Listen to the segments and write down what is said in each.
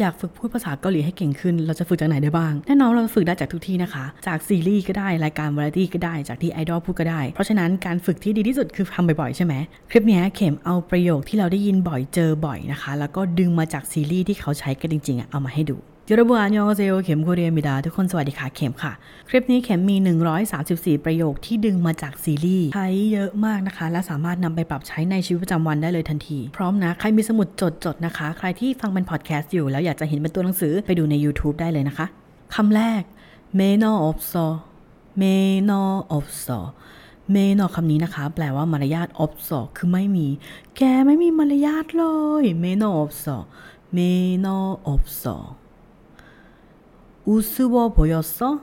อยากฝึกพูดภาษาเกาหลีให้เก่งขึ้น เราจะฝึกจากไหนได้บ้าง แน่นอนเราฝึกได้จากทุกที่นะคะ จากซีรีส์ก็ได้ รายการวาไรตี้ก็ได้ จากที่ไอดอลพูดก็ได้ เพราะฉะนั้นการฝึกที่ดีที่สุดคือทำบ่อยๆใช่ไหม คลิปนี้เข็มเอาประโยคที่เราได้ยินบ่อยเจอบ่อยนะคะ แล้วก็ดึงมาจากซีรีส์ที่เขาใช้กันจริงๆอะเอามาให้ดูยรบุอันยองเซโอเข็มโคเรียมิดา ทุกคนสวัสดีค่ะ เข็มค่ะ คลิปนี้เข็มมี 134 ประโยคที่ดึงมาจากซีรีส์ใช้เยอะมากนะคะ และสามารถนำไปปรับใช้ในชีวิตประจำวันได้เลยทันที พร้อมนะ ใครมีสมุดจดจดนะคะ ใครที่ฟังเป็นพอดแคสต์อยู่ แล้วอยากจะเห็นเป็นตัวหนังสือไปดูใน YouTube ได้เลยนะคะคำแรก m a n o of so m a n o of so เมนอคำนี้นะคะ แปลว่ามารยาท 없어 คือไม่มี แกไม่มีมารยาทเลย매너 없어 매너 없어 우스워 보였어?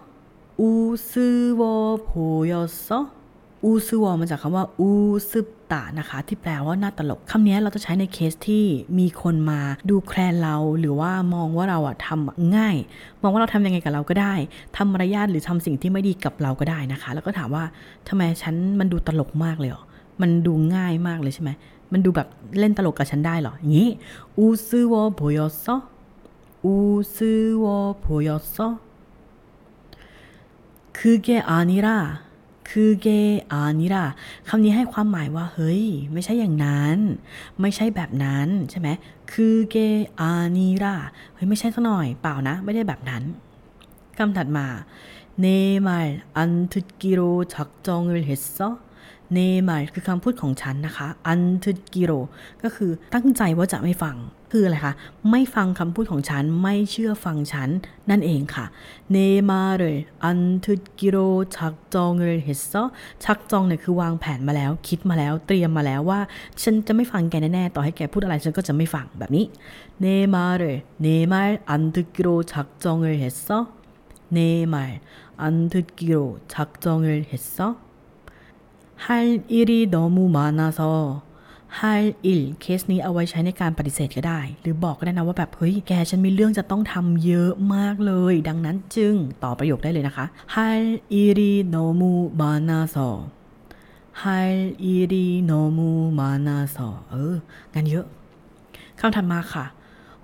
우스워 보였어? อูซวอมาจากคำว่าอูซึบตะนะคะ ที่แปลว่าน่าตลกคำนี้เราจะใช้ในเคสที่มีคนมาดูแคลนเรา หรือว่ามองว่าเราอะทำง่าย มองว่าเราทำยังไงกับเราก็ได้ทำมารยาทหรือทำสิ่งที่ไม่ดีกับเราก็ได้นะคะ แล้วก็ถามว่าทำไมฉันมันดูตลกมากเลยหรอมันดูง่ายมากเลยใช่ไหมมันดูแบบเล่นตลกกับฉันได้หรออย่างนี้อูซึวอโบยอซอ 우스워 보였어? 그게 아니라 그게 아니라 คำนี้ให้ความหมายว่าเฮ้ยไม่ใช่อย่างนั้น ไม่ใช่แบบนั้นใช่ไหมคือเกอานิราเฮ้ยไม่ใช่ซะหน่อยเปล่านะไม่ได้แบบนั้นเนมา เนมาคือคำพูดของฉันนะคะอันทึกิโรก็คือตั้งใจว่าจะไม่ฟังคืออะไรคะ ไม่ฟังคำพูดของฉัน ไม่เชื่อฟังฉัน นั่นเองค่ะเนมาเลยอันทึกิโรชักจองเลยเฮสชักจองเนี่ยคือวางแผนมาแล้ว คิดมาแล้วเตรียมมาแล้วว่า ฉันจะไม่ฟังแกแน่ๆต่อให้แกพูดอะไรฉันก็จะไม่ฟังแบบนี้เนมาเลยเนมาอันทึกิโรชักจองเลยเฮสเนมาอันทึกิโรชักจองเลยเฮส 할 일이 너무 많아서 할 일 เคสนี้เอาไว้ใช้ในการปฏิเสธก็ได้ หรือบอกก็ได้นะว่าแบบเฮ้ยแกฉันมีเรื่องจะต้องทำเยอะมากเลย ดังนั้นจึงต่อประโยคได้เลยนะคะ할 일이 너무 많아서 할 일이 너무 많아서 เอองานเยอะคำถัดมาค่ะ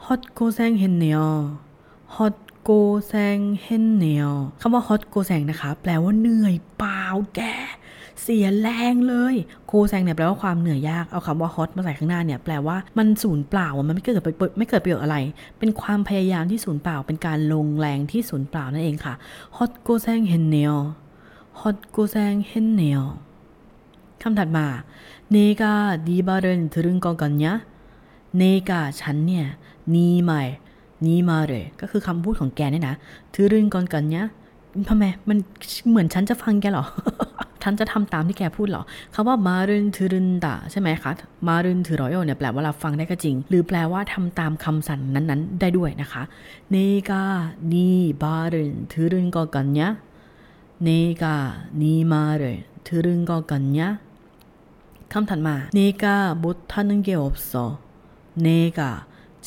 헛고생했네요헛고생했네요คำว่า hot 고생 นะคะ แปลว่าเหนื่อยเปล่าแก เสียแรงเลยโคแซงเนี่ยแปลว่าความเหนื่อยยาก เอาคำว่าฮอตมาใส่ข้างหน้าเนี่ยแปลว่ามันสูญเปล่ามันไม่เกิดไม่เกิดประโยชน์อะไร เป็นความพยายามที่สูญเปล่า เป็นการลงแรงที่สูญเปล่านั่นเองค่ะ헛고생했네 헛고생했네คำถัดมา내가 니 말을 들을 거 같냐 내가 ฉันเนี่ย니 말 니 말을ก็คือคำพูดของแกเนี่ยนะ들을 거 같냐 ทำไมมันเหมือนฉันจะฟังแกหรอ ฉันจะทำตามที่แกพูดหรอคาว่ามารุนทืรุนดาใช่ไหมคะ มารุนทืรอยเนี่ยแปลว่าเราฟังได้ก็จริง หรือแปลว่าทำตามคำสั่งนั้นๆ ได้ด้วยนะคะเนกานีบารุนทืรุนก็กันเนี้ยเนกานีมารุนทืรุนก็กันเนี้ยคำถัดมาเนกาบุตทานึงเกอ없어เนกา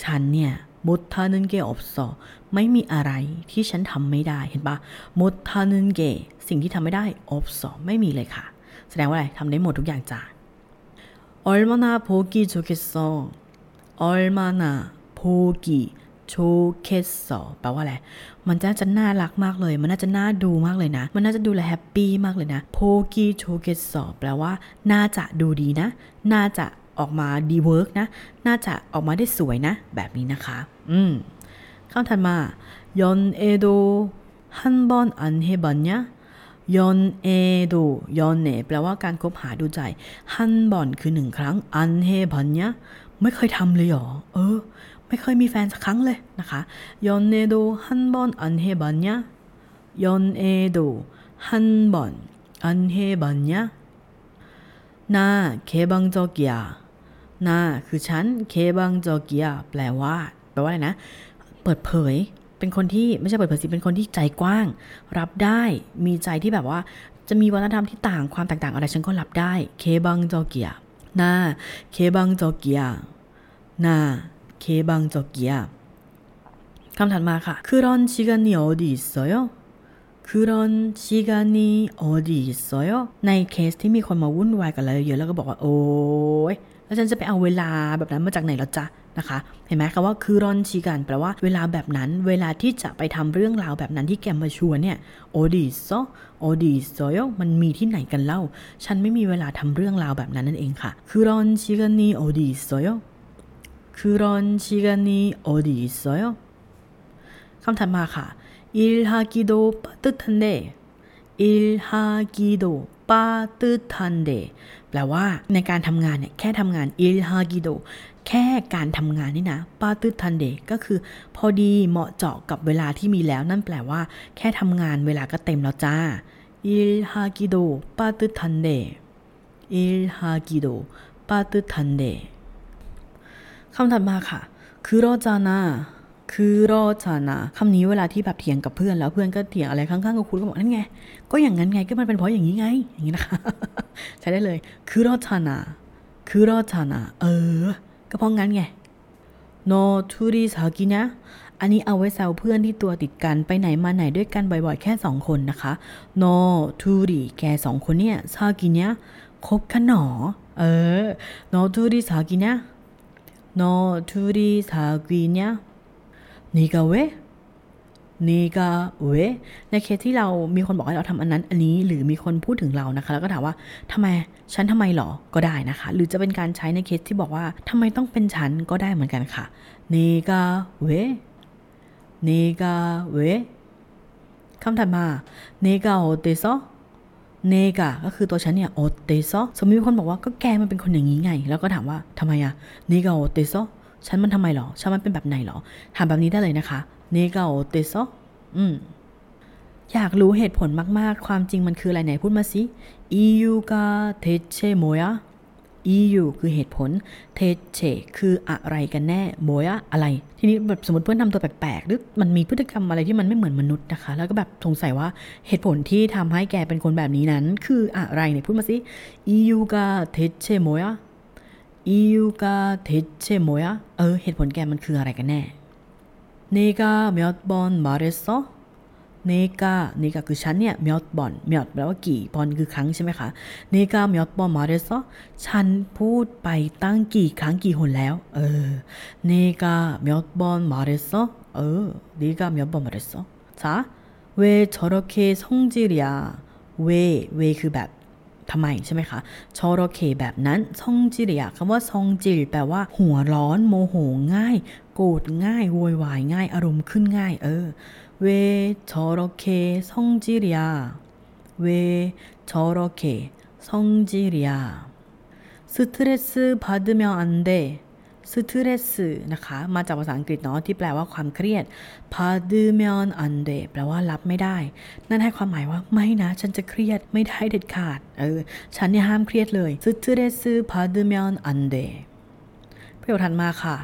ฉันเนี่ย มุทานึนเกออบซอไม่มีอะไรที่ฉันทำไม่ได้เห็นปะมุทานึนเกสิ่งที่ทำไม่ได้없어ไม่มีเลยค่ะ แสดงว่าอะไรทำได้หมดทุกอย่างจ้ะ얼마나 보기 좋겠어 얼마나 แปลว่าอะไร มันน่าจะน่ารักมากเลย มันน่าจะน่าดูมากเลยนะ มันน่าจะดูแล happy มากเลยนะ 보기 좋겠어แปลว่า น่าจะดูดีนะ น่าจะ ออกมาดี work นะ น่าจะออกมาได้สวยนะ แบบนี้นะคะ อืมคำถัดมา연애도 한 번 안 해 봤냐 연애도 연애 แปลว่าการคบหาดูใจ 한 번 คือหนึ่งครั้ง 안 해 봤냐 ไม่เคยทำเลยหรอ เออ ไม่เคยมีแฟนสักครั้งเลยนะคะ연애도 한 번 안 해 봤냐 연애도 한 번 안 해 봤냐 나 개방적이야 나 คือฉัน เคบังจอเกีย แปลว่า แปลว่าอะไรนะ เปิดเผย เป็นคนที่ไม่ใช่เปิดเผยสิ เป็นคนที่ใจกว้าง รับได้ มีใจที่แบบว่า จะมีวัฒนธรรมที่ต่าง ความแตกต่างอะไรฉันก็รับได้ เคบังจอเกีย นาเคบังจอเกีย นาเคบังจอเกียคำถัดมาค่ะ그런시간이어디있어요그런시간이어디있어요ในเคสที่มีคนมาวุ่นวายกันเราเยอะแล้วก็บอกว่า โอ้요 แล้วฉันจะไปเอาเวลาแบบนั้นมาจากไหนหรอจ๊ะนะคะ เห็นไหมคะว่า그런 시간 แปลว่าเวลาแบบนั้น เวลาที่จะไปทำเรื่องราวแบบนั้นที่แกมาชวนเนี่ย어디 있어 어디 있어요 มันมีที่ไหนกันเล่า ฉันไม่มีเวลาทำเรื่องราวแบบนั้นนั่นเองค่ะ 그런 시간이 어디 있어요 그런 시간이 어디 있어요คำถัดมาค่ะ1하기도ากิโดปะตึ ปาตืทันเดแปลว่าในการทำงานเนี่ยแค่ทำงานอิลฮากิโดแค่การทำงานนี่นะปาตืทันเดก็คือ พอดีเหมาะเจาะกับเวลาที่มีแล้ว นั่นแปลว่า แค่ทำงานเวลาก็เต็มแล้วจ้าอิลฮากิโดปาตืทันเดอิลฮากิโดปาตืทันเดคำถัดมาค่ะคือโรจานา คือรอจนาคำนี้เวลาที่แบบเถียงกับเพื่อนแล้วเพื่อนก็เถียงอะไรข้างๆกับคุณก็บอกนั่นไง ก็อย่างนั้นไงก็มันเป็นเพราะอย่างนี้ไง อย่างนี้นะคะ ใช้ได้เลย คือรอจนาคือรอจนาเออ ก็เพราะงั้นไงโนทูริสากินะอันนี้เอาไว้แซวเพื่อนที่ตัวติดกันไปไหนมาไหนด้วยกันบ่อยๆ แค่สองคนนะคะโนทูริแกสองคนเนี่ยซากิเนี่ยคบกันหนอ เออโนทูริสากินะโนทูริสากิเนี่ย 내가 왜 내가 왜 ในเคสที่เรามีคนบอกให้เราทำอันนั้นอันนี้หรือมีคนพูดถึงเรานะคะ แล้วก็ถามว่าทำไมฉันทำไมหรอก็ได้นะคะ หรือจะเป็นการใช้ในเคสที่บอกว่าทำไมต้องเป็นฉันก็ได้เหมือนกันค่ะ내가 왜 내가 왜 คำถัดมา내가 어때서 내가 ก็คือตัวฉันเนี่ย어때서 สมมติมีคนบอกว่าก็แกมันเป็นคนอย่างนี้ไง แล้วก็ถามว่าทำไมอะ내가 어때서 ฉันมันทำไมหรอ ฉันมันเป็นแบบไหนหรอ ถามแบบนี้ได้เลยนะคะ내가 어때서 อืม อยากรู้เหตุผลมาก ๆ ความจริงมันคืออะไรไหนพูดมาสิ EU กาเทเชโมยะ EU คือเหตุผล 대체 คืออะไรกันแน่뭐야 อะไร ทีนี้แบบสมมติเพื่อนทำตัวแปลกๆ หรือมันมีพฤติกรรมอะไรที่มันไม่เหมือนมนุษย์นะคะ แล้วก็แบบสงสัยว่าเหตุผลที่ทำให้แกเป็นคนแบบนี้นั้น คืออะไรเนี่ยพูดมาสิ EU กาเทเชโมยะ EU กาเทเชโมยะ เออ เหตุผลแกมันคืออะไรกันแน่ 내가몇번말했어? เนกาเนกาคือฉันเนี่ยเมียดบอนเมียดแปลว่ากี่บอนคือครั้งใช่ไหมคะเนกาเมียดบอนมาเรซอฉันพูดไปตั้งกี่ครั้งกี่หนแล้ว เออเนกาเมียดบอนมาเรซอเออเนกาเมียดบอนมาเรซอ자왜저렇게성질이야เวเวคือแบบ ทำไมใช่ไหมคะชอรเคแบบนั้นซองจิริยะคำว่าซองจิรแปลว่า หัวร้อนโมโหง่าย โกรธง่ายโวยวายง่าย อารมณ์ขึ้นง่าย เออ 왜 저렇게 성질이야? 왜 저렇게 성질이야? 스트레스 받으면 안 돼. ซึทเรสึนะคะ มาจากภาษาอังกฤษเนาะที่แปลว่าความเครียดพาดูเมอนอันเดแปลว่ารับไม่ได้ นั่นให้ความหมายว่าไม่นะ ฉันจะเครียดไม่ได้เด็ดขาด เออ ฉันเนี่ยห้ามเครียดเลยซึทเรสึพาดูเมอนอันเดประโยคถัดมาค่ะ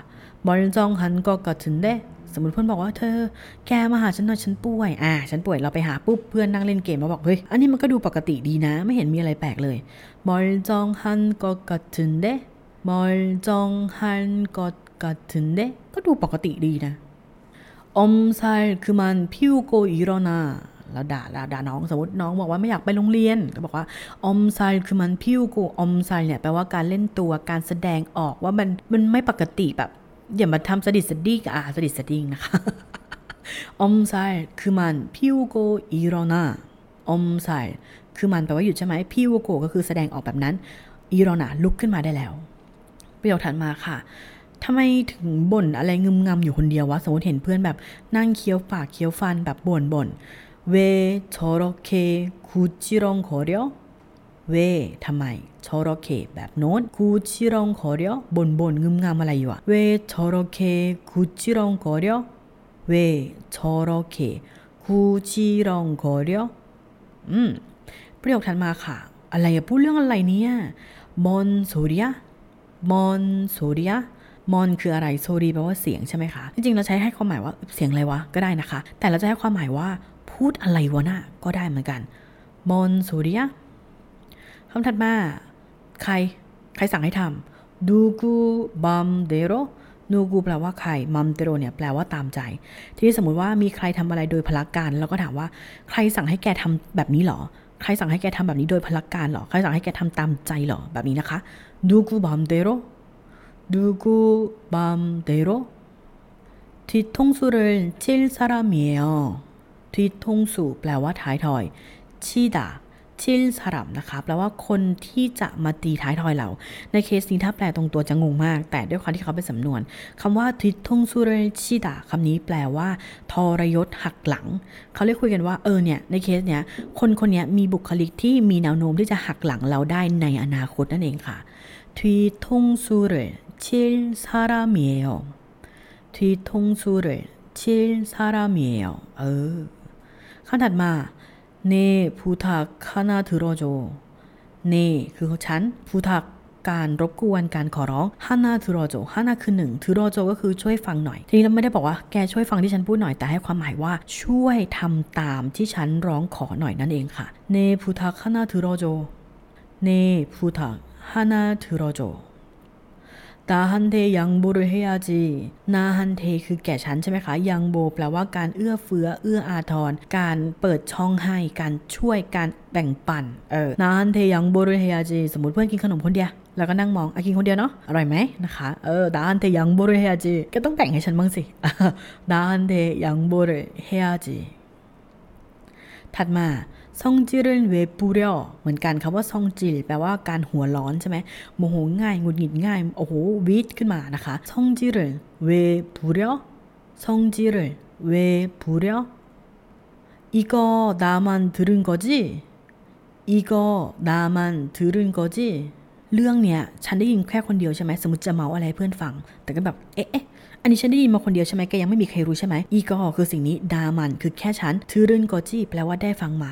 บอลจองหันก็กถึงได้สมมติเพื่อนบอกว่าเธอ แกมาหาฉันหน่อยฉันป่วย อ่า ฉันป่วยเราไปหาปุ๊บเพื่อนนั่งเล่นเกมมาบอกเฮ้ย อันนี้มันก็ดูปกติดีนะ ไม่เห็นมีอะไรแปลกเลยบอลจองฮันก็กถึงได้ 멀쩡한것같은데ก็ดูปกติดีนะ엄살그만피우고일어나แล้วด่าด่าน้องสมมติน้องบอกว่าไม่อยากไปโรงเรียน ก็บอกว่าอมไซคือมันพิวกูอมไซเนี่ยแปลว่าการเล่นตัวการแสดงออกว่ามันมันไม่ปกติแบบอย่ามาทำสดิดสดีกับอาสดิดสดิ้งนะคะอมไซคือมันพิวโกอีโรนาอมไซคือมันแปลว่าหยุดใช่ไหมพิวโกก็คือแสดงออกแบบนั้นอีโรนาลุกขึ้นมาได้แล้ว ประโยคถัดมาค่ะทำไมถึงบ่นอะไรงึมงำอยู่คนเดียววะ สมมติเห็นเพื่อนแบบนั่งเคี้ยวปากเคี้ยวฟันแบบบ่นบ่น왜 저렇게 구시렁거려 왜 ทำไม 저렇게 แบบโน้น 구시렁거려 บ่นบ่นงึมงำอะไรอยู่อะ 왜 저렇게 구시렁거려 왜 저렇게 구시렁거려อืมประโยคถัดมาค่ะ อะไรพูดเรื่องอะไรเนี่ย뭔 소리야 뭔 소리야 뭔 คืออะไร 소리 แปลว่าเสียงใช่ไหมคะ จริงๆ เราใช้ให้ความหมายว่าเสียงอะไรวะก็ได้นะคะ แต่เราจะให้ความหมายว่าพูดอะไรวะน่ะก็ได้เหมือนกัน뭔 소리야 คำถัดมา ใคร ใครสั่งให้ทำ누구 맘대로 누구 แปลว่าใคร 맘대로 เนี่ยแปลว่าตามใจ ทีนี้สมมติว่ามีใครทำอะไรโดยพลักการเราก็ถามว่าใครสั่งให้แกทำแบบนี้หรอ ใครสั่งให้แกทำแบบนี้โดยพลักการหรอ ใครสั่งให้แกทำตามใจหรอ แบบนี้นะคะนูกูมัมเตโรนูกูมัมเตโร뒤통수를칠사람이에요 뒤통수แปลว่าท้ายถอยชีดา ชิลสลับนะคะแปลว่าคนที่จะมาตีท้ายทอยเรา ในเคสนี้ถ้าแปลตรงตัวจะงงมาก แต่ด้วยความที่เขาเป็นสำนวนคำว่า 뒤통수를 치다 คำนี้แปลว่า ทรยศหักหลัง เขาเรียกคุยกันว่าเออเนี่ยในเคสเนี้ยคนคนนี้มีบุคลิกที่มีแนวโน้มที่จะหักหลังเราได้ในอนาคตนั่นเองค่ะ뒤통수를 칠 사람이에요 뒤통수를 칠 사람이에요 เออคำถัดมา 내 부탁 하나 들어줘 내 คือฉันพูทักการรบกวนการขอร้องฮานาถือรอโจฮานาคือหนึ่งถือรอโจก็คือช่วยฟังหน่อย ทีนี้เราไม่ได้บอกว่าแกช่วยฟังที่ฉันพูดหน่อยแต่ให้ความหมายว่า ช่วยทำตามที่ฉันร้องขอหน่อยนั่นเองค่ะ เนพูทักฮานาถือรอโจ เนพูทักฮานาถือรอโจ ตาฮันเทยังบุรเฮยจีนาฮันเทคือแก่ฉันใช่ไหมคะ ยังโบแปลว่าการเอื้อเฟื้อเอื้ออาทร การเปิดช่องให้ การช่วยการแบ่งปัน เออ นาฮันเทยังบุรุเฮยาจีสมมติเพื่อนกินขนมคนเดียวแล้วก็นั่งมองอากินคนเดียวเนาะ อร่อยไหมนะคะ เออ ดาฮันเทยังบุรุเฮยาจีก็ต้องแบ่งให้ฉันบ้างสินาฮันเทยังบุรุเฮยาจี ถัดมา ซองจิรินเวปูเรียวเหมือนกันคำว่าซองจิลแปลว่าการหัวร้อนใช่ไหมโมโหง่ายหงุดหงิดง่ายโอ้โหวิดขึ้นมานะคะซองจิรินเวปูเรียวซองจิรินเวปูเรียว이거나만들은거지이거나만들은거지เรื่องเนี้ยฉันได้ยินแค่คนเดียวใช่ไหมสมมติจะเมาอะไรเพื่อนฟัง แต่ก็แบบเอ๊ะอันนี้ฉันได้ยินมาคนเดียวใช่ไหมแกยังไม่มีใครรู้ใช่ไหมอีกอคือสิ่งนี้ดามันคือแค่ฉันถือรึนกอจีแปลว่าได้ฟังมา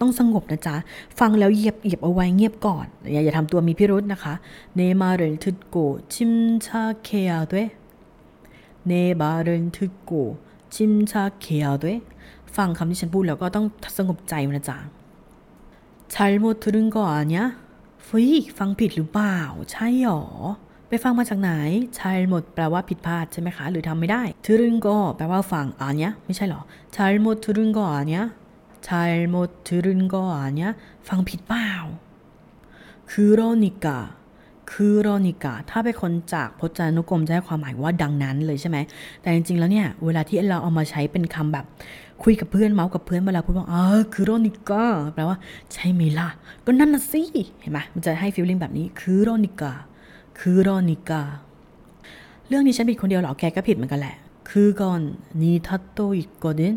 ต้องสงบนะจ๊ะ ฟังแล้วเหยียบเหยียบเอาไว้เงียบก่อน อย่าอย่าทำตัวมีพิรุษนะคะเนมาเรนทึดโกจิมชักเคยด้วยเนมาเรนทึดโกจิมชักเคยด้วยฟังคำที่ฉันพูดแล้วก็ต้องสงบใจนะจ๊ะ잘못들은거아니야เฮ้ยฟังผิดหรือเปล่า ใช่หรอไปฟังมาจากไหนชายหมดแปลว่าผิดพลาดใช่ไหมคะ หรือทำไม่ได้ทรึงก็แปลว่าฟังอ่านเนี้ยไม่ใช่หรอชายหมดทรึงก็อ่านเนี้ย ชายหมดทรึงก็อ่านเนี้ยฟังผิดเปล่า그러니까 그러니까 ถ้าเป็นคนจากพจนานุกรมจะให้ความหมายว่าดังนั้นเลยใช่ไหม แต่จริงๆแล้วเนี่ย เวลาที่เราเอามาใช้เป็นคำแบบคุยกับเพื่อนเมาส์กับเพื่อนเวลาพูดว่าอ๋อ 그러니까 แปลว่า ใช่ไหมล่ะ ก็นั่นน่ะสิ เห็นไหมมันจะให้ feeling แบบนี้ 그러니까 그러니까เรื่องนี้ฉันผิดคนเดียวหรอแกก็ผิดเหมือนกันแหละ คือก่อนนีทัตโตอีกกอดิน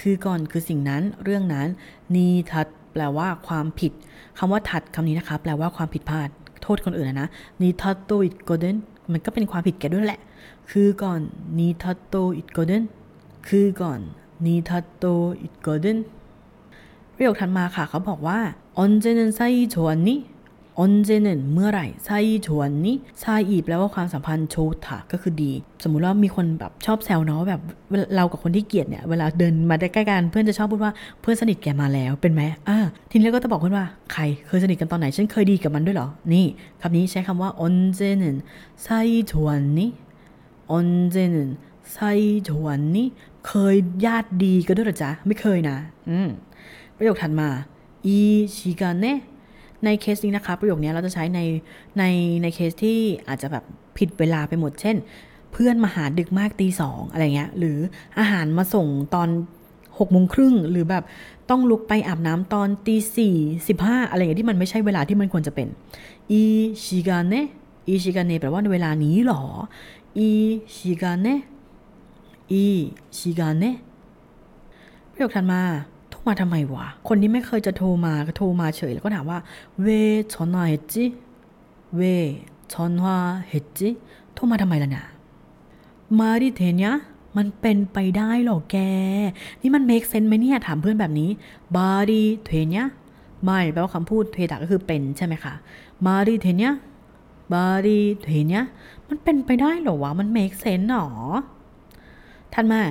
คือก่อนคือสิ่งนั้นเรื่องนั้นนีทัตแปลว่าความผิดคำว่าทัดคำนี้นะคะ แปลว่าความผิดพลาด โทษคนอื่นนะนะนีทัตโตอีกกอดินมันก็เป็นความผิดแกด้วยแหละ คือก่อนนีทัตโตอีกกอดินคือก่อนนีทัตโตอีกกอดินประโยคถัดมาค่ะเขาบอกว่า언제는사이좋았니 อนเจนเมื่อไหร่ซาอีชวนนี้ซาอีแปลว่าความสัมพันธ์โชตะก็คือดี สมมุติว่ามีคนแบบชอบแซวเนาะแบบเรากับคนที่เกลียดเนี่ยเวลาเดินมาได้ใกล้กันเพื่อนจะชอบพูดว่าเพื่อนสนิทแกมาแล้วเป็นไหมอ่าทีนี้ก็จะบอกเพื่อนว่าใครเคยสนิทกันตอนไหนฉันเคยดีกับมันด้วยเหรอ นี่คำนี้ใช้คำว่าอนเจนซาอีชวนนี้อนเจนซาอีชวนนี้เคยญาติดีกันด้วยหรอจ๊ะไม่เคยนะ อืมประโยคถัดมาอีชิกานเน่ ในเคสนี้นะคะ ประโยคนี้เราจะใช้ในในในเคสที่อาจจะแบบผิดเวลาไปหมด เช่น เพื่อนมาหาดึกมากตีสองอะไรเงี้ย หรืออาหารมาส่งตอนหกโมงครึ่งหรือแบบต้องลุกไปอาบน้ำตอนตีสี่สิบห้าอะไรอย่างที่มันไม่ใช่เวลาที่มันควรจะเป็นอีชิกาเนอีชิกาเนแปลว่าในเวลานี้หรออีชิกาเนอีชิกาเนประโยคถัดมา มาทำไมวะ คนที่ไม่เคยจะโทรมาก็โทรมาเฉยแล้วก็ถามว่า เวชอนวาเฮจิเวชอนวาเฮจิโทรมาทำไมล่ะนี่ยมาริเทเนียมันเป็นไปได้หรอแก นี่มัน make sense ไหมเนี่ย ถามเพื่อนแบบนี้ body เทเนียไม่แปลว่าคำพูดเทตะก็คือเป็นใช่ไหมคะ body เทเนีย body เทเนียมันเป็นไปได้หรอวะ มัน make sense หรอท่านมา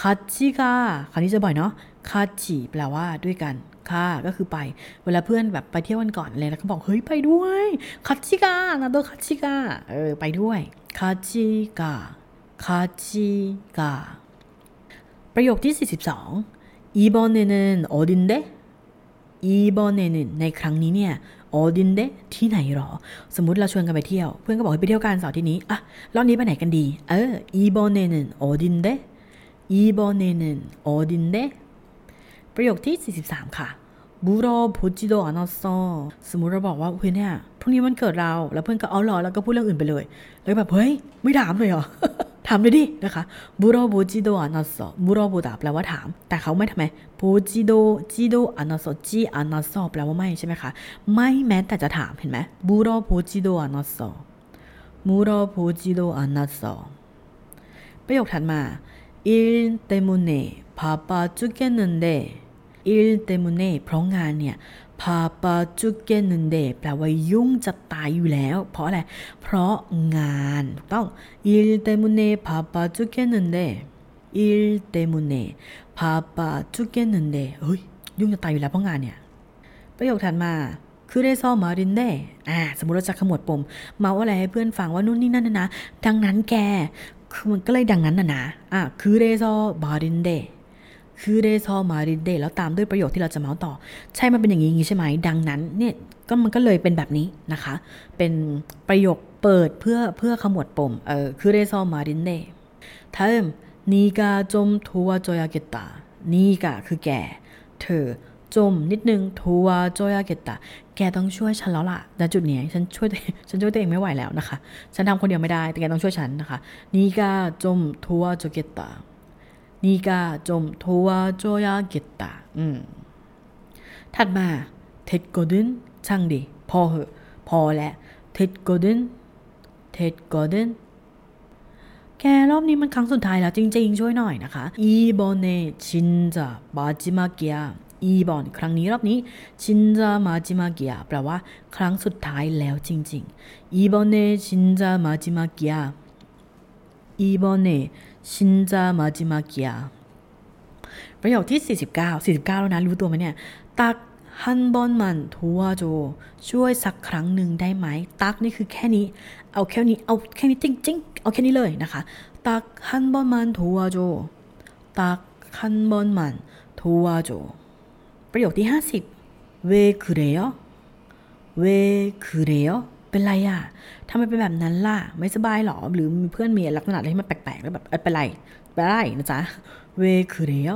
คาชิกาคำนี้จะบ่อยเนาะ คาชิแปลว่าด้วยกันค่ะก็คือไป เวลาเพื่อนแบบไปเที่ยวกันก่อนเลยแล้วก็บอกเฮ้ยไปด้วยคาชิกานาโดคาชิกาเออไปด้วยคาชิกาคาชิกาประโยคที่ 42 이번에는 어딘데? 이번에는 ในครั้งนี้เนี่ย 어딘데 ที่ไหนหรอ สมมุติเราชวนกันไปเที่ยว เพื่อนก็บอกให้ไปเที่ยวกันเสาร์ที่นี้อ่ะรอบนี้ไปไหนกันดี เออ 이번에는 어딘데? 이번에는 어딘데? ประโยคที่ 43 ค่ะบูโรพูจิโดอนอซอสมมุติเราบอกว่าเฮ้ยเนี่ยพรุ่งนี้มันเกิดเราแล้วเพื่อนก็เอาหรอแล้วก็พูดเรื่องอื่นไปเลย แล้วแบบเฮ้ย ไม่ถามเลยเหรอถามเลยดินะคะบูโรบูจิโดอนอส물어보다 แปลว่าถาม แต่เขาไม่ทำไม보지도 지도 않았어 지 않았어 แปลว่าไม่ใช่ไหมคะ ไม่แม้แต่จะถามเห็นไหมบูโรบูจิโดอนอสบูโรบูจิโดอนอสประโยคถัดมาอิลเตมุเน่พาปาจุเกนเนเด าะงานเนี่ย 바빠 죽겠는데 แปลว่ายุ่งจะตายอยู่แล้ว เพราะอะไร เพราะงานถูกต้อง 일 때문에 바빠 죽겠는데 일 때문에 바빠 죽겠는데 เฮ้ย ยุ่งจะตายอยู่แล้วเพราะงานเนี่ย ประโยคถัดมา 그래서 말인데 อ่า สมมติเราจะขมวดปม เมาอะไรให้เพื่อนฟังว่านู่นนี่นั่นนะนะ ดังนั้นแก คือมันก็เลยดังนั้นนะนะ อ่ะ 그 คือเดซอมาดิเดแล้วตามด้วยประโยคที่เราจะเมาส์ต่อ ใช่ มันเป็นอย่างนี้ใช่ไหม ดังนั้นเนี่ยก็มันก็เลยเป็นแบบนี้นะคะ เป็นประโยคเปิดเพื่อเพื่อขมวดปม เออคือเดซอมาดิเดถ้าเอิมนีกาจมทัวจอยาเกตตานีกาคือแก่ เธอจมนิดนึงทัวโจยาเกตตาแกต้องช่วยฉันแล้วล่ะณจุดนี้ฉันช่วยฉันช่วยตัวเองไม่ไหวแล้วนะคะ ฉันทำคนเดียวไม่ได้ แต่แกต้องช่วยฉันนะคะ นีกาจมทัวโจเกตตา นี่ก็จมทัวจอยาเกตะอืมถัดมาเท็ดกดึนช่างดิพอเหอะพอแล้วเท็ดกดึนเท็ดกดึนแกรอบนี้มันครั้งสุดท้ายแล้วจริงๆ ช่วยหน่อยนะคะอีบอนเนชินจาบาจิมาเกียอีบอนครั้งนี้รอบนี้ชินจามาจิมาเกียแปลว่า ครั้งสุดท้ายแล้วจริงๆอีบอนเนชินจามาจิมาเกียอีบอนเน ชินจามาจิมาเกียประโยคที่ 49 49 แล้วนะ รู้ตัวไหมเนี่ย ตักฮันบอนมันทัวโจ ช่วยสักครั้งหนึ่งได้ไหม ตักนี่คือแค่นี้ เอาแค่นี้ เอาแค่นี้จริงๆ เอาแค่นี้เลยนะคะ ตักฮันบอนมันทัวโจ ตักฮันบอนมันทัวโจ ประโยคที่ 50เวคือเรยเวคือเรย เป็นไรอะทำไมเป็นแบบนั้นล่ะ ไม่สบายหรอ หรือมีเพื่อนมีลักษณะอะไรที่มันแปลกๆ แล้วแบบเป็นไรเป็นไรนะจ๊ะ เวคือเดีย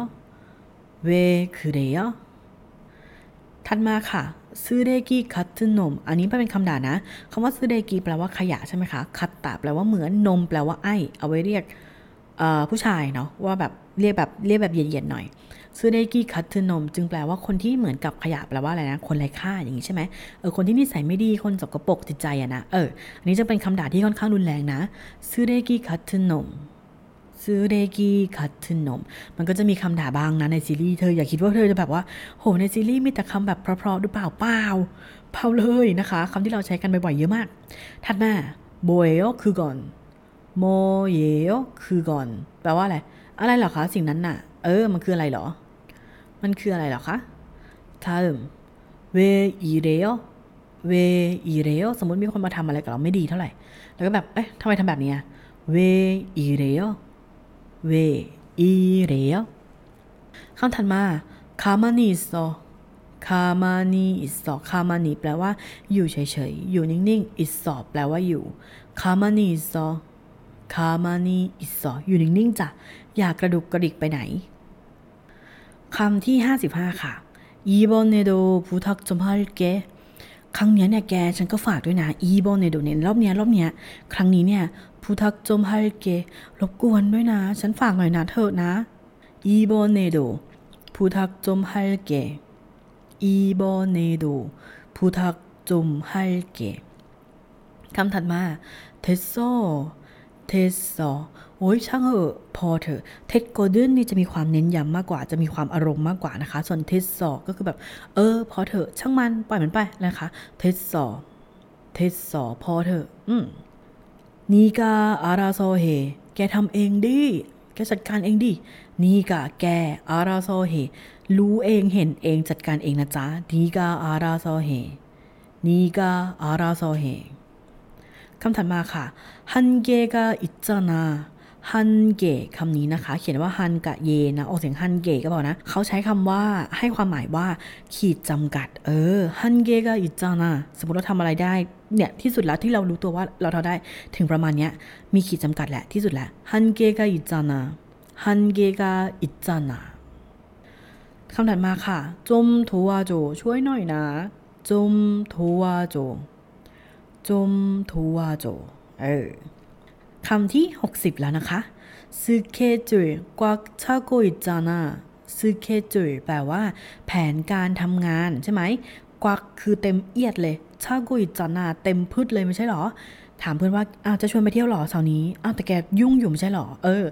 เวคือเดียถัดมาค่ะซื้อเดกิคัตตนม อันนี้เป็นคำด่านะคำว่าซื้อเดกิแปลว่าขยะใช่ไหมคะ คัตตาแปลว่าเหมือน นมแปลว่าไอ เอาไว้เรียก ผู้ชายเนาะว่าแบบเรียกแบบเรียกแบบเย็นๆหน่อยซื้อเรกิคัตตนมจึงแปลว่าคนที่เหมือนกับขยะแปลว่าอะไรนะ คนไร้ค่าอย่างนี้ใช่ไหมเออคนที่นิสัยไม่ดีคนสกปรกจิตใจอะนะเอออันนี้จะเป็นคำด่าที่ค่อนข้างรุนแรงนะซื้อเรกิคัตตนมซื้อเรกีคัตทึนนม มันก็จะมีคำด่าบ้างนะในซีรีส์เธออย่าคิดว่าเธอจะแบบว่า โหในซีรีส์มีแต่คำแบบเพราะๆหรือเปล่าเปล่าเปล่าเลยนะคะคำที่เราใช้กันบ่อยๆเยอะมาก ถัดมาโบเอโอคือก่อน โมเยโอคือก่อน แปลว่าอะไร อะไรเหรอคะ สิ่งนั้นน่ะ เออ มันคืออะไรหรอ มันคืออะไรหรอคะทามเวอีเรโอเวอีเรโอสมมติมีคนมาทำอะไรกับเราไม่ดีเท่าไหร่ แล้วก็แบบ เอ๊ะทำไมทำแบบนี้왜 이래요 왜 이래 คำถัดมา 가만있어 가만히 있어 가만히 แปลว่าอยู่เฉยๆ อยู่นิ่งๆ 있어 แปลว่าอยู่ 가만있어 가만히 있어 อยู่นิ่งๆจ้ะอย่ากระดุกกระดิกไปไหนคำที่ 55 ค่ะ이번에도 부탁 좀 할게 ครั้งนี้เนี่ยแกฉันก็ฝากด้วยนะ이번에도 เนี่ยรอบเนี้ยรอบเนี้ยครั้งนี้เนี่ย부탁 좀 할게 รบกวนด้วยนะ ฉันฝากหน่อยนะเถอะนะ이번에도 부탁 좀 할게 이번에도 부탁 좀 할게 คำถัดมา됐어 됐어 โอ้ยช่างเหอะพอเถอะ됐거든 นี่จะมีความเน้นย้ำมากกว่าจะมีความอารมณ์มากกว่านะคะ ส่วน 됐어 ก็คือแบบ เออ พอเถอะช่างมันปล่อยมันไปนะคะ됐어 됐어 พอเถอะ อืม네가 알아서 해 แกทำเองดิแกจัดการเองดิ네가 แก 알아서 해 รู้เองเห็นเองจัดการเองนะจ๊ะ네가 알아서 해นี่กาอาราโซเฮ คำถัดมาค่ะฮันเกกาอิจนาฮันเกคำนี้นะคะ เขียนว่าฮันกะเยนะออกเสียงฮันเกก็บอกนะ เขาใช้คำว่าให้ความหมายว่าขีดจำกัด เออฮันเกกาอิจานาสมมติเราทำอะไรได้เนี่ยที่สุดแล้วที่เรารู้ตัวว่าเราทำได้ถึงประมาณเนี้ยมีขีดจำกัดแหละที่สุดแล้วฮันเกกาอิจานาฮันเกกาอิจานาคำถัดมาค่ะจมโทวาโจช่วยหน่อยนะจมโทวาโจ จมโทวโจเออคำที่ 60 แล้วนะคะสเคจูกวักชาโกอิจานาสเคจูแปลว่า แผนการทำงานใช่ไหมกวักคือเต็มเอียดเลยชาโกอิจานาเต็มพืชเลยไม่ใช่หรอ ถามเพื่อนว่าอาจะชวนไปเที่ยวหรอเสาร์นี้อ้าวแต่แกยุ่งอยู่ไม่ใช่หรอ เออ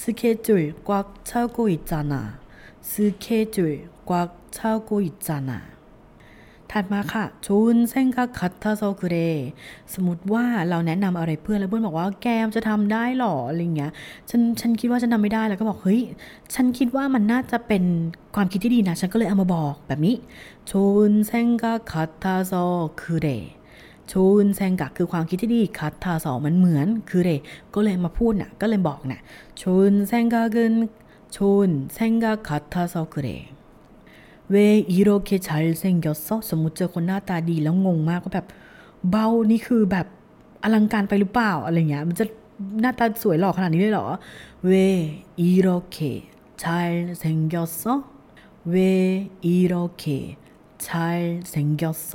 스케줄 꽉 차고 있잖아 스케줄 꽉 차고 있잖아 ถัดมาค่ะ 좋은 생각 같아서 그래 สมมติว่าเราแนะนำอะไรเพื่อนแล้วเพื่อนบอกว่าแกจะทำได้หรออะไรเงี้ยฉันฉันคิดว่าฉันทำไม่ได้แล้วก็บอกเฮ้ยฉันคิดว่ามันน่าจะเป็นความคิดที่ดีนะ ฉันก็เลยเอามาบอกแบบนี้좋은 생각 같아서 그래 좋은 생각 คือความคิดที่ดี 같아서 มันเหมือน 그래ก็เลยมาพูดนะ่ะก็เลยบอกนะ่ะ좋은 생각인 좋은 생각 같아서 그래 잘생겼어 สมมุติเจอคนหน้าตาดีแล้วงงมากก็แบบเบ้านี่คือแบบอลังการไปหรือเปล่าอะไรเงี้ยมันจะหน้าตาสวยหล่อขนาดนี้เลยเหรอ왜 이렇게 잘생겼어 왜 이렇게 잘생겼어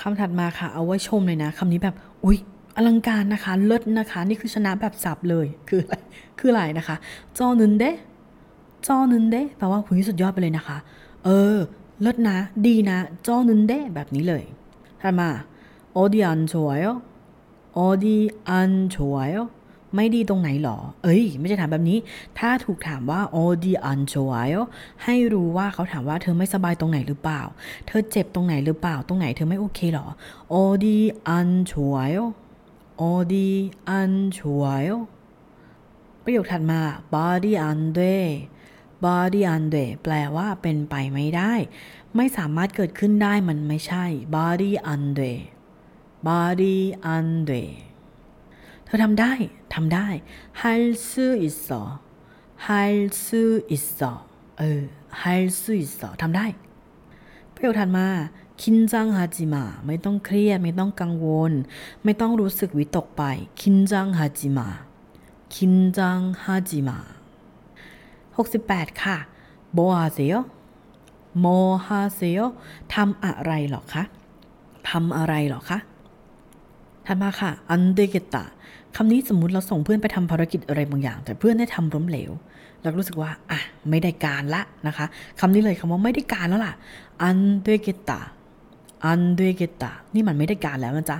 คำถัดมาค่ะเอาไว้ชมเลยนะคำนี้แบบ อุ๊ย อลังการนะคะ เลิศนะคะ นี่คือชนะแบบสับเลย คืออะไรคืออะไรนะคะจอนึนเด จอนึนเดแปลว่าหุยสุดยอดไปเลยนะคะ เออ เลิศนะ ดีนะ จอนึนเดแบบนี้เลยถัดมาอดีอันชัวโยอดีอันชวยไม่ดีตรงไหนหรอ เอ้ย ไม่ใช่ถามแบบนี้ ถ้าถูกถามว่าอดีอันชวยให้รู้ว่าเขาถามว่าเธอไม่สบายตรงไหนหรือเปล่า เธอเจ็บตรงไหนหรือเปล่า ตรงไหนเธอไม่โอเคหรออดีอันชัวโยอดีอันชวยประโยคถัดมา body and day body and day แปลว่าเป็นไปไม่ได้ ไม่สามารถเกิดขึ้นได้มันไม่ใช่ body and day body and day เธอทำได้ ทำได้ 할 수 있어 할 수 있어 เออ 할 수 있어 ทำได้ ประโยคถัดมา คินจังฮาจิมาไม่ต้องเครียด ไม่ต้องกังวล ไม่ต้องรู้สึกวิตกไป คินจังฮาจิมาคินจังฮาจิมา 68 ค่ะโบฮาเซโยโมฮาเซโยทำอะไรหรอคะทำอะไรหรอคะถัดมาค่ะ 안 되겠다 คำนี้สมมติเราส่งเพื่อนไปทำภารกิจอะไรบางอย่าง แต่เพื่อนได้ทำล้มเหลวเรารู้สึกว่าอะไม่ได้การละนะคะคำนี้เลยคำว่าไม่ได้การแล้วล่ะ 안 되겠다 안 되겠다 นี่มันไม่ได้การแล้วนะจ๊ะ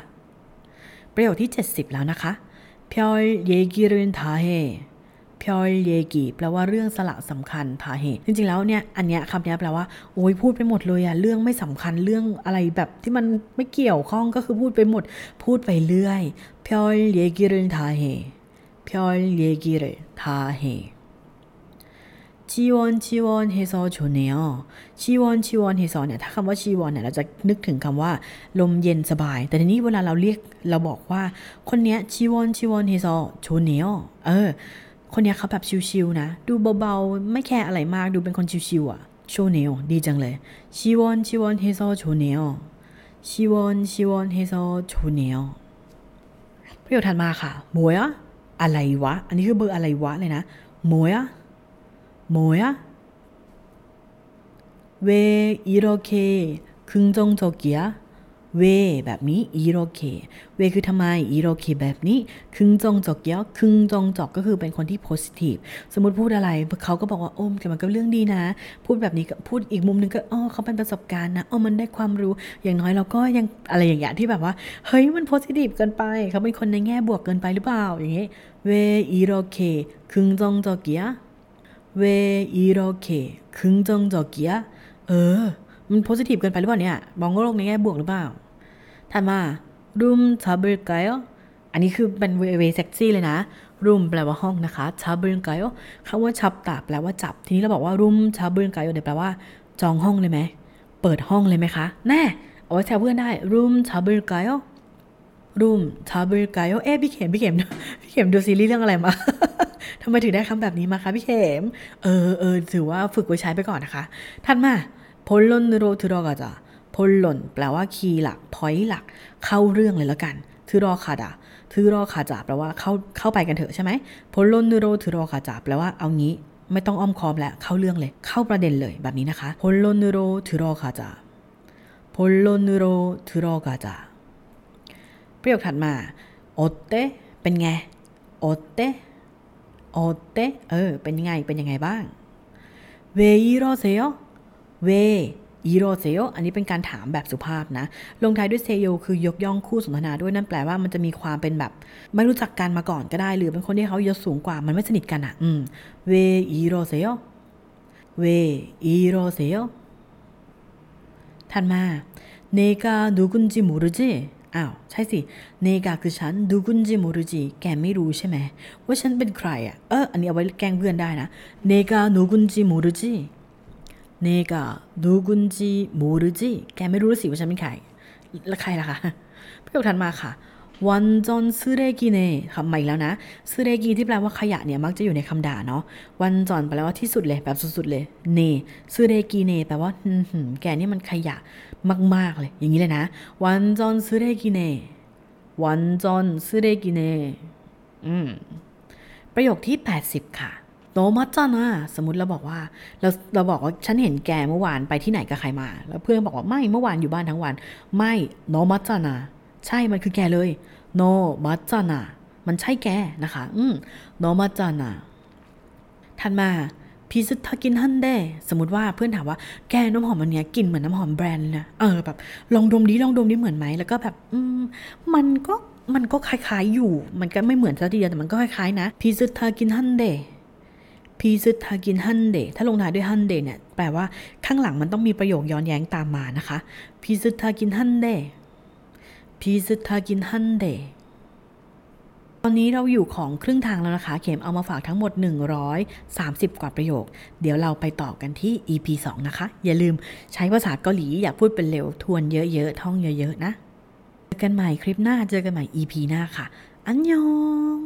ประโยคที่ 70 แล้วนะคะเพียวเยกิรุนทาเฮ พียเยกิแปลว่าเรื่องสละสำคัญทาเฮจริงๆแล้วเนี่ยอันเนี้ยคำนี้แปลว่าโอ้ยพูดไปหมดเลยอะเรื่องไม่สำคัญเรื่องอะไรแบบที่มันไม่เกี่ยวข้องก็คือพูดไปหมด พูดไปเรื่อย별얘기를 다 해 별얘기를 다 해 시원시원해서 좋네 시원시원해서 เนี่ยถ้าคำว่า 시원 เนี่ยเราจะนึกถึงคำว่า ลมเย็นสบาย แต่ทีนี้เวลาเราเรียกเราบอกว่า คนเนี้ย 시원시원해서 좋네 เออ คนนี้เขาแบบชิวๆนะ ดูเบาๆ ไม่แคร์อะไรมาก ดูเป็นคนชิวๆอะ่ะ좋네 ดีจังเลย 시원시원해서 좋네 시원시원해서 좋네 ประโยคถัดมาค่ะ 뭐야 อะไรวะ อันนี้คือเบอร์อะไรวะเลยนะ 뭐야 뭐야 왜 이렇게 긍정적이야 왜 แบบนี้ 이렇게 왜 คือทำไม 이렇게 แบบนี้ 긍정적이야 긍정적 ก็คือเป็นคนที่ positive สมมติพูดอะไรเขาก็บอกว่าโอ้มแต่มันก็เรื่องดีนะ พูดแบบนี้ก็พูดอีกมุมหนึงก็อ๋อเขาเป็นประสบการณ์นะอ๋อมันได้ความรู้อย่างน้อยเราก็ยังอะไรอย่างเงี้ยที่แบบว่า เฮ้ยมัน positive เกินไป เขาเป็นคนในแง่บวกเกินไปหรือเปล่าอย่างเงี้ยเวอีโรเคคึงจงจอกเยอะเวอีโรเคคึงจงจอกเยอะเออ มันโพสิทีฟเกินไปหรือเปล่าเนี่ยมองโลกในแง่บวกหรือเปล่า ถัดมา room จับ을까요อันนี้คือเป็นเวเวเซ็กซี่เลยนะ room แปลว่าห้องนะคะจับ을까요คำว่าชับตาแปลว่าจับ ทีนี้เราบอกว่า room จับ을까요เนี่ยแปลว่า จองห้องเลยไหม เปิดห้องเลยไหมคะ แน่ เอาไว้แทนเพื่อนได้ room 잡을까요 room 잡을까요เอ๊ะพี่เข็มพี่เข็ม พี่เข็มดูซีรีส์เรื่องอะไรมา ทำไมถึงได้คำแบบนี้มาคะพี่เข็ม เออเออถือว่าฝึกไว้ใช้ไปก่อนนะคะ ถัดมา 본론으로 들어가자 พลหล่น แปลว่าคีย์หลักพอยต์หลัก เข้าเรื่องเลยแล้วกันทือรอคาดาทือรอคาจาแปลว่าเข้าเข้าไปกันเถอะใช่ไหมพลหล่นนูโรทือรอคาจาแปลว่าเอางี้ ไม่ต้องอ้อมค้อมแล้วเข้าเรื่องเลย เข้าประเด็นเลยแบบนี้นะคะพลหล่นนูโรทือรอคาจาพลหล่นนูโรทือรอคาจาประโยคถัดมาโอเตเป็นไงโอเตโอเตเออเป็นยังไงเป็นยังไงบ้าง왜 이러세요 왜 이러세요 อันนี้เป็นการถามแบบสุภาพนะ ลงท้ายด้วย 세요 คือยกย่องคู่สนทนาด้วยนั่นแปลว่ามันจะมีความเป็นแบบ ไม่รู้จักกันมาก่อนก็ได้ หรือเป็นคนที่เขายศสูงกว่ามันไม่สนิทกันอะ่ะเวอีโรเซโยเวอีโรเซโท่านมาเนกาดูกุนจิมูรุจิอ้าว ใช่สิ เนกาคือฉันดูกุนจิมูรุจิ แกไม่รู้ใช่ไหม ว่าฉันเป็นใครอะ เออ อันนี้เอาไว้แกล้งเพื่อนได้นะ เนกาหนูกุนจิมูรุจิ เนกานูกุนจิโมรุจิแกไม่รู้สิว่าฉันเป็นใครแล้วใครล่ะคะประโยคถัดมาค่ะวันจอนซึเรกิเน่คำใหม่แล้วนะซึเรกิที่แปลว่าขยะเนี่ยมักจะอยู่ในคำด่าเนาะวันจอนแปลว่าที่สุดเลยแบบสุดๆเลยเน่ซึเรกิเน่แปลว่าหืมแกนี่มันขยะมากๆเลย อย่างนี้เลยนะวันจอนซึเรกิเน่วันจอนซึเรกิเน่อืมประโยคที่ 80 ค่ะ โตมัจจานะสมมติเราบอกว่าเราเราบอกว่าฉันเห็นแกเมื่อวานไปที่ไหนกับใครมา แล้วเพื่อนบอกว่าไม่เมื่อวานอยู่บ้านทั้งวัน ไม่โนมัจจานะใช่มันคือแกเลยโนมัจจานะมันใช่แกนะคะ อืมโนมัจจานะถัดมาพิซึทากินฮันเดสมมติว่าเพื่อนถามว่าแกน้ำหอมอันเนี้ยกลิ่นเหมือนน้ำหอมแบรนด์นะเออแบบลองดมดิลองดมดิเหมือนไหมแล้วก็แบบ อืมมันก็มันก็คล้ายๆอยู่ มันก็ไม่เหมือนซะทีเดียวแต่มันก็คล้ายๆนะพิซึทากินฮันเด พีซึทากินฮันเดถ้าลงท้ายด้วยฮันเดเนี่ยแปลว่าข้างหลังมันต้องมีประโยคย้อนแย้งตามมานะคะพีซึทากินฮันเดพีซึทากินฮันเดตอนนี้เราอยู่ของครึ่งทางแล้วนะคะ เข็มเอามาฝากทั้งหมด 130 กว่าประโยค เดี๋ยวเราไปต่อกันที่ EP 2 นะคะ อย่าลืมใช้ภาษาเกาหลีอย่าพูดเป็นเร็ว ทวนเยอะๆ ท่องเยอะๆ นะ เจอกันใหม่คลิปหน้า เจอกันใหม่ EP หน้าค่ะ อันยอง